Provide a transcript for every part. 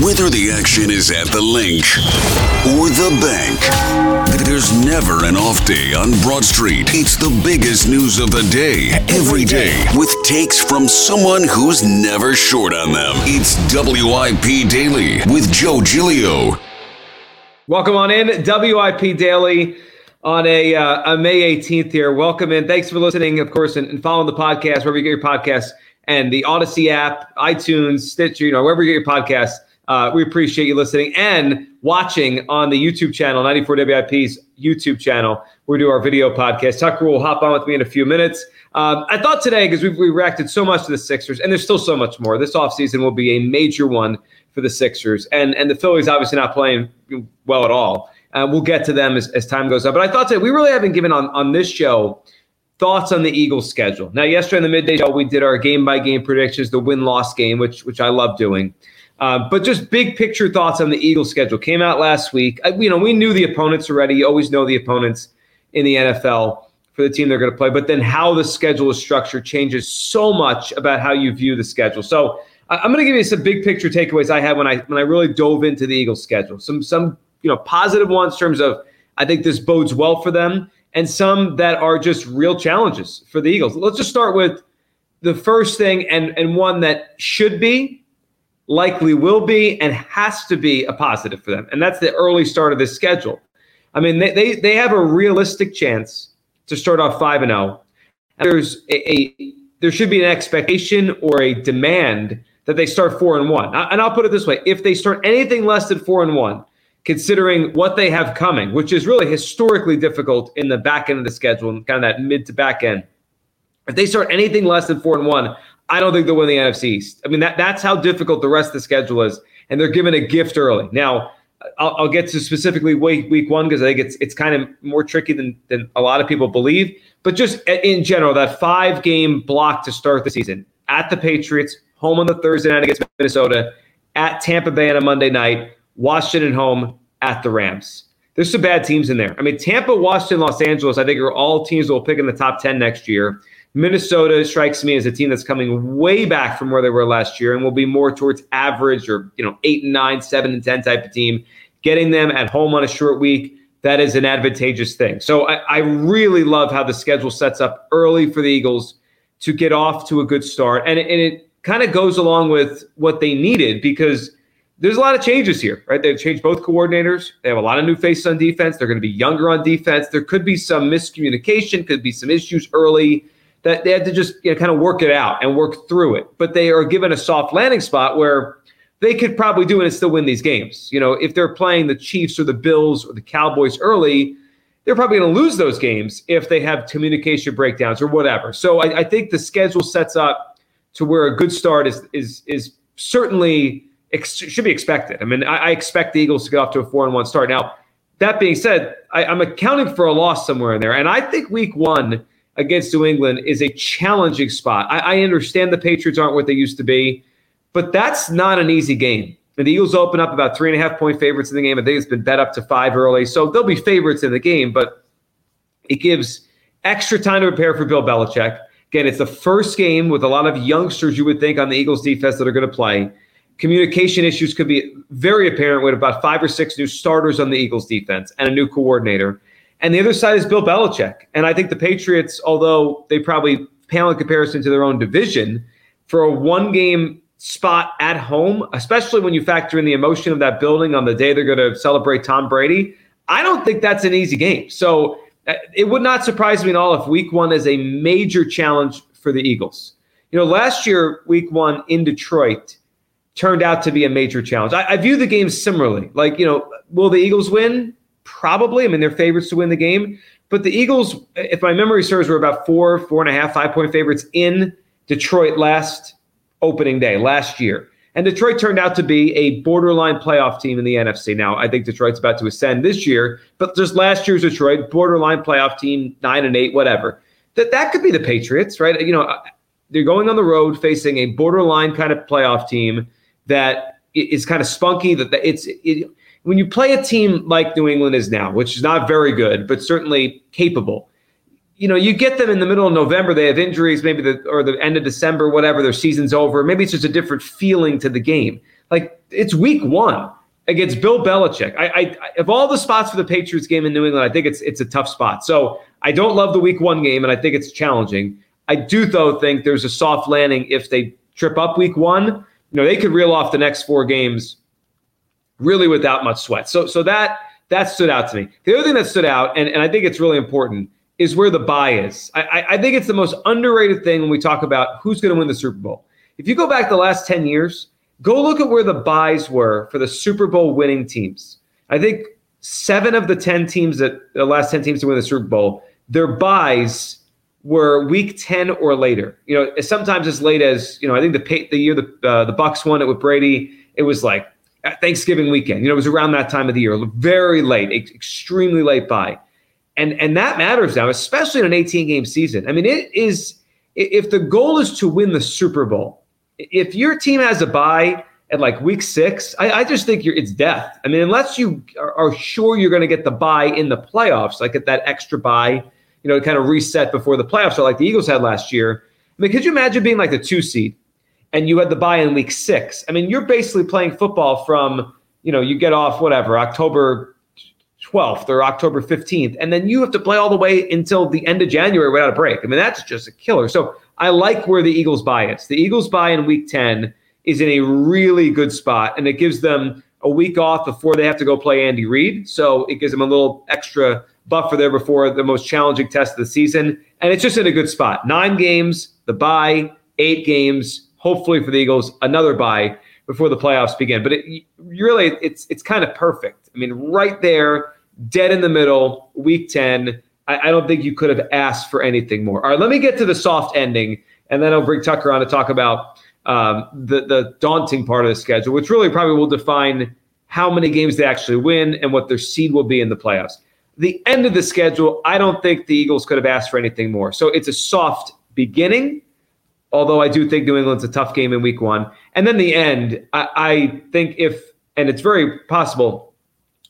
Whether the action is at the Linc or the bank, there's never an off day on Broad Street. It's the biggest news of the day, every day, with takes from someone who's never short on them. It's WIP Daily with Joe Giglio. Welcome on in, WIP Daily on a, uh, a May 18th here. Welcome in. Thanks for listening, of course, and, and following the podcast wherever you get your podcasts and the Audacy app, iTunes, Stitcher, you know, wherever you get your podcasts. Uh, we appreciate you listening and watching on the YouTube channel, 94 WIP's YouTube channel. We do our video podcast. Tucker will hop on with me in a few minutes. Um, I thought today, because we've reacted so much to the Sixers, and there's still so much more. This offseason will be a major one for the Sixers. And, and the Phillies obviously not playing well at all. Uh, we'll get to them as, as time goes on. But I thought that we really haven't given on, on this show thoughts on the Eagles schedule. Now, yesterday in the midday show, we did our game by game predictions, the win loss game, which which I love doing. Uh, but just big picture thoughts on the Eagles schedule came out last week. I, you know, we knew the opponents already. You always know the opponents in the NFL for the team they're going to play. But then how the schedule is structured changes so much about how you view the schedule. So I'm going to give you some big picture takeaways I had when I when I really dove into the Eagles schedule. Some some you know positive ones in terms of I think this bodes well for them and some that are just real challenges for the Eagles. Let's just start with the first thing and, and one that should be, likely will be, and has to be a positive for them. And that's the early start of this schedule. I mean, they, they, they have a realistic chance to start off 5 and 0. There's a, a there should be an expectation or a demand that they start 4 and 1. And I'll put it this way, if they start anything less than 4 and 1, considering what they have coming, which is really historically difficult in the back end of the schedule and kind of that mid to back end. If they start anything less than four and one, I don't think they'll win the NFC East. I mean, that, that's how difficult the rest of the schedule is. And they're given a gift early. Now, I'll, I'll get to specifically week, week one because I think it's it's kind of more tricky than, than a lot of people believe. But just in general, that five game block to start the season at the Patriots, home on the Thursday night against Minnesota, at Tampa Bay on a Monday night, Washington home at the Rams. There's some bad teams in there. I mean, Tampa, Washington, Los Angeles, I think are all teams that will pick in the top 10 next year. Minnesota strikes me as a team that's coming way back from where they were last year and will be more towards average or, you know, eight and nine, seven and 10 type of team. Getting them at home on a short week, that is an advantageous thing. So I, I really love how the schedule sets up early for the Eagles to get off to a good start. And, and it kind of goes along with what they needed because – there's a lot of changes here, right? They've changed both coordinators. They have a lot of new faces on defense. They're going to be younger on defense. There could be some miscommunication, could be some issues early that they had to just you know, kind of work it out and work through it. But they are given a soft landing spot where they could probably do it and still win these games. You know, if they're playing the Chiefs or the Bills or the Cowboys early, they're probably going to lose those games if they have communication breakdowns or whatever. So I, I think the schedule sets up to where a good start is is is certainly ex- should be expected. I mean, I, I, expect the Eagles to get off to a four and one start. Now, that being said, I, I'm accounting for a loss somewhere in there, and I think Week One against New England is a challenging spot. I, I understand the Patriots aren't what they used to be, but that's not an easy game. And the Eagles open up about three and a half point favorites in the game. I think it's been bet up to five early, so they'll be favorites in the game. But it gives extra time to prepare for Bill Belichick. Again, it's the first game with a lot of youngsters you would think on the Eagles defense that are going to play. Communication issues could be very apparent with about five or six new starters on the Eagles defense and a new coordinator. And the other side is Bill Belichick. And I think the Patriots, although they probably pale in comparison to their own division, for a one game spot at home, especially when you factor in the emotion of that building on the day they're going to celebrate Tom Brady, I don't think that's an easy game. So uh, it would not surprise me at all if week one is a major challenge for the Eagles. You know, last year, week one in Detroit turned out to be a major challenge. I, I view the game similarly. Like, you know, will the Eagles win? Probably. I mean, they're favorites to win the game. But the Eagles, if my memory serves, were about four, four and a half, five point favorites in Detroit last opening day last year. And Detroit turned out to be a borderline playoff team in the NFC. Now, I think Detroit's about to ascend this year, but just last year's Detroit, borderline playoff team, nine and eight, whatever. That that could be the Patriots, right? You know, they're going on the road facing a borderline kind of playoff team that is kind of spunky. That it's it, when you play a team like New England is now, which is not very good, but certainly capable you know, you get them in the middle of November. They have injuries, maybe the or the end of December, whatever. Their season's over. Maybe it's just a different feeling to the game. Like it's week one against Bill Belichick. I, I of all the spots for the Patriots game in New England, I think it's it's a tough spot. So I don't love the week one game, and I think it's challenging. I do though think there's a soft landing if they trip up week one. You know, they could reel off the next four games really without much sweat. So so that that stood out to me. The other thing that stood out, and, and I think it's really important is where the bye is. I, I think it's the most underrated thing when we talk about who's going to win the Super Bowl. If you go back the last 10 years, go look at where the byes were for the Super Bowl winning teams. I think seven of the 10 teams that the last 10 teams to win the Super Bowl, their byes were week 10 or later. You know, sometimes as late as, you know, I think the the year the uh, the Bucs won it with Brady, it was like Thanksgiving weekend. You know, it was around that time of the year, very late, extremely late bye and and that matters now, especially in an 18 game season. I mean, it is if the goal is to win the Super Bowl, if your team has a bye at like week six, I, I just think it's death. I mean, unless you are, are sure you're going to get the bye in the playoffs, like at that extra bye, you know, kind of reset before the playoffs, or like the Eagles had last year. I mean, could you imagine being like the two seed and you had the bye in week six? I mean, you're basically playing football from, you know, you get off whatever, October 12th or October 15th. And then you have to play all the way until the end of January without a break. I mean, that's just a killer. So I like where the Eagles bye is. The Eagles bye in week 10 is in a really good spot, and it gives them a week off before they have to go play Andy Reid. So it gives them a little extra buffer there before the most challenging test of the season. And it's just in a good spot. Nine games, the bye, eight games, hopefully for the Eagles, another bye before the playoffs begin. But it, really, it's it's kind of perfect. I mean, right there, dead in the middle, week 10. I, I don't think you could have asked for anything more. All right, let me get to the soft ending, and then I'll bring Tucker on to talk about um, the, the daunting part of the schedule, which really probably will define how many games they actually win and what their seed will be in the playoffs. The end of the schedule, I don't think the Eagles could have asked for anything more. So it's a soft beginning, although I do think New England's a tough game in week one. And then the end, I, I think if, and it's very possible,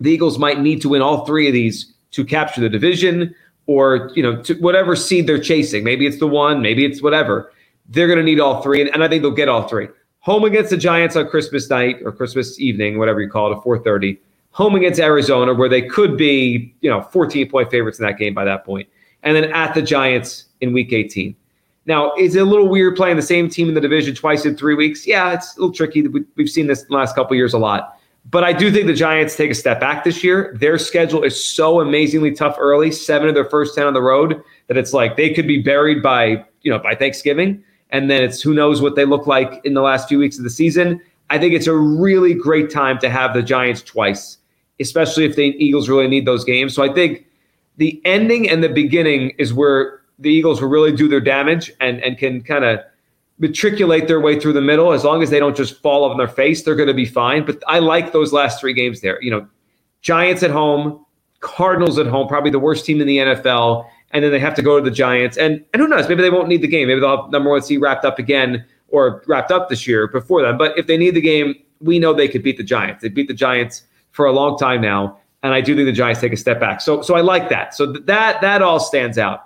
the Eagles might need to win all three of these to capture the division or, you know, to whatever seed they're chasing. Maybe it's the one, maybe it's whatever. They're going to need all three, and, and I think they'll get all three. Home against the Giants on Christmas night or Christmas evening, whatever you call it, at 4:30. Home against Arizona, where they could be, you know, 14 point favorites in that game by that point, and then at the Giants in Week 18. Now, is it a little weird playing the same team in the division twice in three weeks? Yeah, it's a little tricky. We've seen this in the last couple years a lot. But I do think the Giants take a step back this year. Their schedule is so amazingly tough early, seven of their first 10 on the road, that it's like they could be buried by, you know, by Thanksgiving. And then it's who knows what they look like in the last few weeks of the season. I think it's a really great time to have the Giants twice, especially if the Eagles really need those games. So I think the ending and the beginning is where the Eagles will really do their damage and, and can kind of – matriculate their way through the middle. As long as they don't just fall on their face, they're going to be fine. But I like those last three games there. You know, Giants at home, Cardinals at home, probably the worst team in the NFL. And then they have to go to the Giants. And, and who knows? Maybe they won't need the game. Maybe they'll have number one seed wrapped up again or wrapped up this year before them. But if they need the game, we know they could beat the Giants. They beat the Giants for a long time now. And I do think the Giants take a step back. So so I like that. So that that all stands out.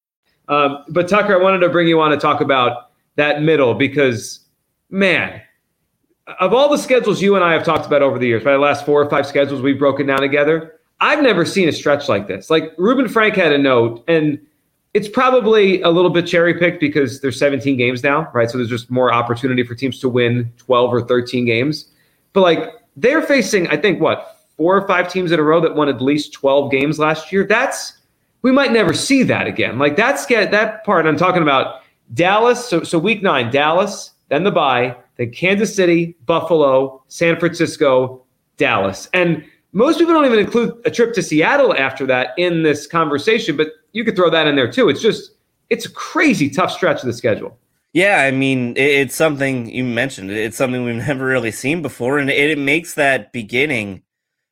Um, but Tucker, I wanted to bring you on to talk about that middle because, man, of all the schedules you and I have talked about over the years, by the last four or five schedules we've broken down together, I've never seen a stretch like this. Like Reuben Frank had a note, and it's probably a little bit cherry picked because there's 17 games now, right? So there's just more opportunity for teams to win 12 or 13 games. But like they're facing, I think, what four or five teams in a row that won at least 12 games last year. That's we might never see that again. Like that's that part I'm talking about. Dallas, so so week nine, Dallas, then the bye, then Kansas City, Buffalo, San Francisco, Dallas. And most people don't even include a trip to Seattle after that in this conversation, but you could throw that in there too. It's just it's a crazy tough stretch of the schedule. Yeah, I mean, it's something you mentioned. It's something we've never really seen before, and it, makes that beginning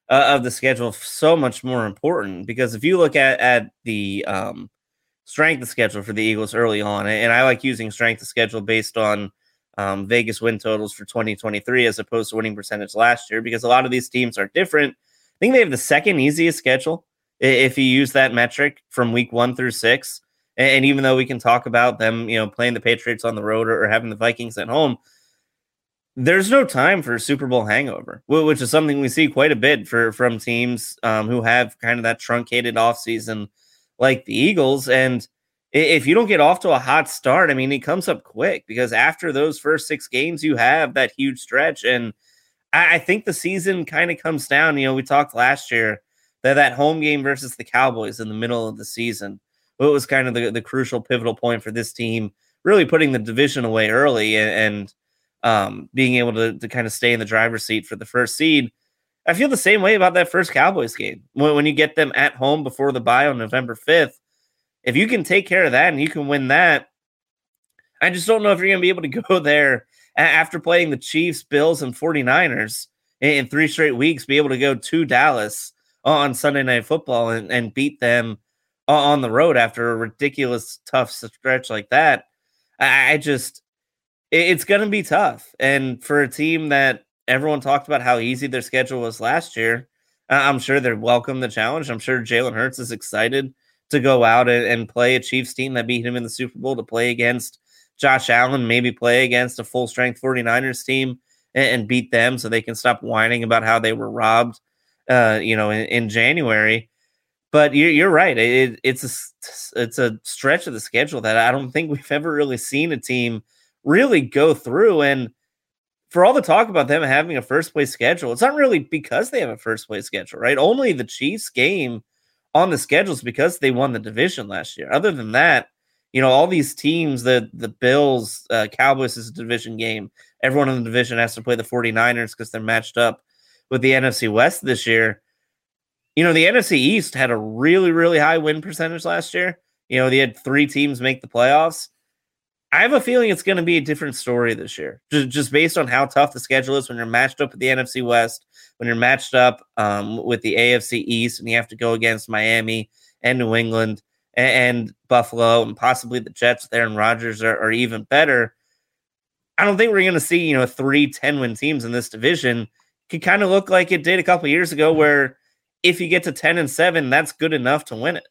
uh, of the schedule so much more important because if you look at at the um, strength of schedule for the Eagles early on, and I like using strength of schedule based on um, Vegas win totals for 2023 as opposed to winning percentage last year because a lot of these teams are different. I think they have the second easiest schedule if you use that metric from week one through six. And even though we can talk about them, you know, playing the Patriots on the road or having the Vikings at home, there's no time for Super Bowl hangover, which is something we see quite a bit for from teams um, who have kind of that truncated offseason like the Eagles. And if you don't get off to a hot start, I mean, it comes up quick because after those first six games, you have that huge stretch. And I, I think the season kind of comes down. You know, we talked last year that that home game versus the Cowboys in the middle of the season. It was kind of the, the crucial pivotal point for this team, really putting the division away early and, and um, being able to, to kind of stay in the driver's seat for the first seed. I feel the same way about that first Cowboys game. When, when you get them at home before the bye on November 5th, if you can take care of that and you can win that, I just don't know if you're going to be able to go there after playing the Chiefs, Bills, and 49ers in three straight weeks, be able to go to Dallas on Sunday Night Football and, and beat them on the road after a ridiculous tough stretch like that. I, I just, it's going to be tough. And for a team that everyone talked about how easy their schedule was last year, I'm sure they're welcome the challenge. I'm sure Jalen Hurts is excited to go out and, play a Chiefs team that beat him in the Super Bowl, to play against Josh Allen, maybe play against a full strength 49ers team and, and, beat them so they can stop whining about how they were robbed, uh, you know, in, in January. But you're, you're right. It, it's a it's a stretch of the schedule that I don't think we've ever really seen a team – really go through. And for all the talk about them having a first place schedule, it's not really because they have a first place schedule, right? Only the Chiefs game on the schedules because they won the division last year. Other than that, you know, all these teams, the the Bills, uh, Cowboys is a division game. Everyone in the division has to play the 49ers because they're matched up with the NFC West this year. You know, the NFC East had a really, really high win percentage last year. You know, they had three teams make the playoffs. I have a feeling it's going to be a different story this year, just, just based on how tough the schedule is when you're matched up with the NFC West, when you're matched up um, with the AFC East, and you have to go against Miami and New England and, and Buffalo and possibly the Jets there and Rodgers are, are even better. I don't think we're going to see, you know, three 10 win teams in this division. It could kind of look like it did a couple years ago, where if you get to 10 and 7, that's good enough to win it.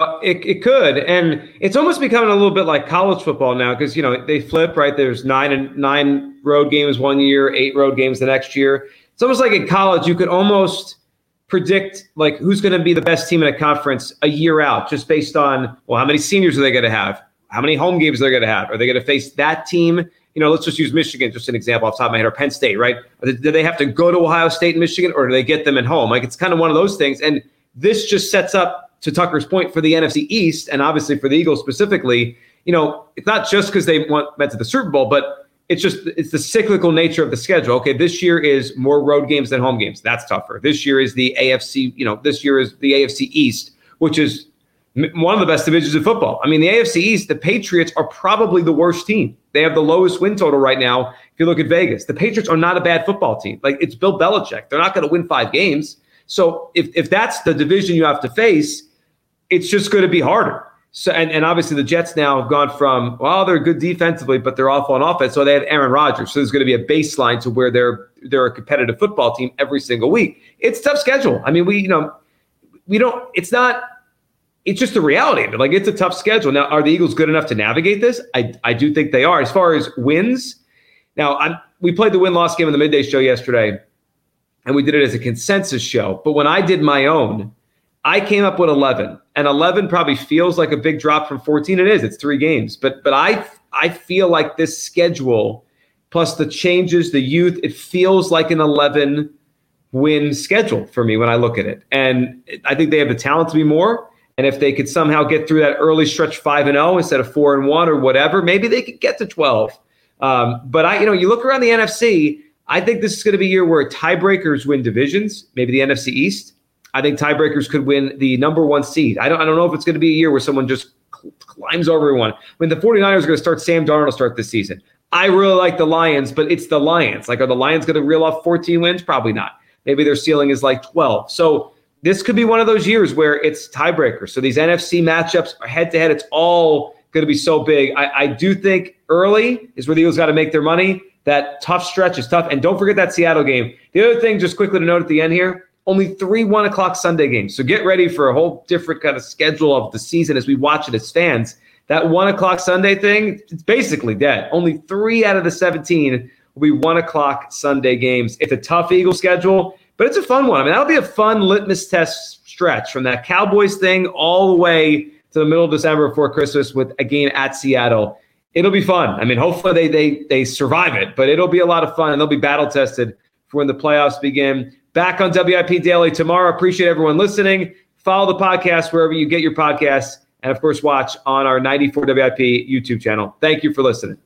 Uh, it, it could, and it's almost becoming a little bit like college football now because you know they flip right. There's nine and nine road games one year, eight road games the next year. It's almost like in college you could almost predict like who's going to be the best team in a conference a year out just based on well how many seniors are they going to have, how many home games they're going to have, are they going to face that team? You know, let's just use Michigan, just an example off the top of my head, or Penn State, right? Do they have to go to Ohio State and Michigan, or do they get them at home? Like it's kind of one of those things, and this just sets up to Tucker's point for the NFC East and obviously for the Eagles specifically, you know, it's not just because they went, went to the Super Bowl, but it's just it's the cyclical nature of the schedule. Okay, this year is more road games than home games. That's tougher. This year is the AFC, you know, this year is the AFC East, which is one of the best divisions of football. I mean, the AFC East, the Patriots are probably the worst team. They have the lowest win total right now. If you look at Vegas, the Patriots are not a bad football team. Like it's Bill Belichick. They're not going to win five games. So if, if that's the division you have to face, it's just going to be harder. So and, and obviously the Jets now have gone from well they're good defensively but they're awful on offense so they have Aaron Rodgers so there's going to be a baseline to where they're they're a competitive football team every single week. It's tough schedule. I mean we you know we don't it's not it's just the reality of it. Like it's a tough schedule. Now, are the Eagles good enough to navigate this? I, I do think they are. As far as wins, now I'm, we played the win loss game in the midday show yesterday, and we did it as a consensus show. But when I did my own, I came up with 11, and 11 probably feels like a big drop from 14. It is. It's three games, but but I I feel like this schedule plus the changes, the youth, it feels like an 11 win schedule for me when I look at it, and I think they have the talent to be more. And if they could somehow get through that early stretch five and zero oh instead of four and one or whatever, maybe they could get to twelve. Um, but I, you know, you look around the NFC. I think this is going to be a year where tiebreakers win divisions. Maybe the NFC East. I think tiebreakers could win the number one seed. I don't. I don't know if it's going to be a year where someone just climbs over everyone. I mean, the 49ers are going to start Sam Darnold start this season. I really like the Lions, but it's the Lions. Like, are the Lions going to reel off 14 wins? Probably not. Maybe their ceiling is like 12. So this could be one of those years where it's tiebreaker. So these NFC matchups are head to head. It's all going to be so big. I, I do think early is where the Eagles got to make their money. That tough stretch is tough. And don't forget that Seattle game. The other thing, just quickly to note at the end here, only three one o'clock Sunday games. So get ready for a whole different kind of schedule of the season as we watch it as fans. That one o'clock Sunday thing, it's basically dead. Only three out of the 17 will be one o'clock Sunday games. It's a tough Eagle schedule. But it's a fun one. I mean, that'll be a fun litmus test stretch from that Cowboys thing all the way to the middle of December before Christmas with a game at Seattle. It'll be fun. I mean, hopefully they they they survive it, but it'll be a lot of fun and they'll be battle tested for when the playoffs begin. Back on WIP Daily tomorrow. Appreciate everyone listening. Follow the podcast wherever you get your podcasts, and of course, watch on our 94 WIP YouTube channel. Thank you for listening.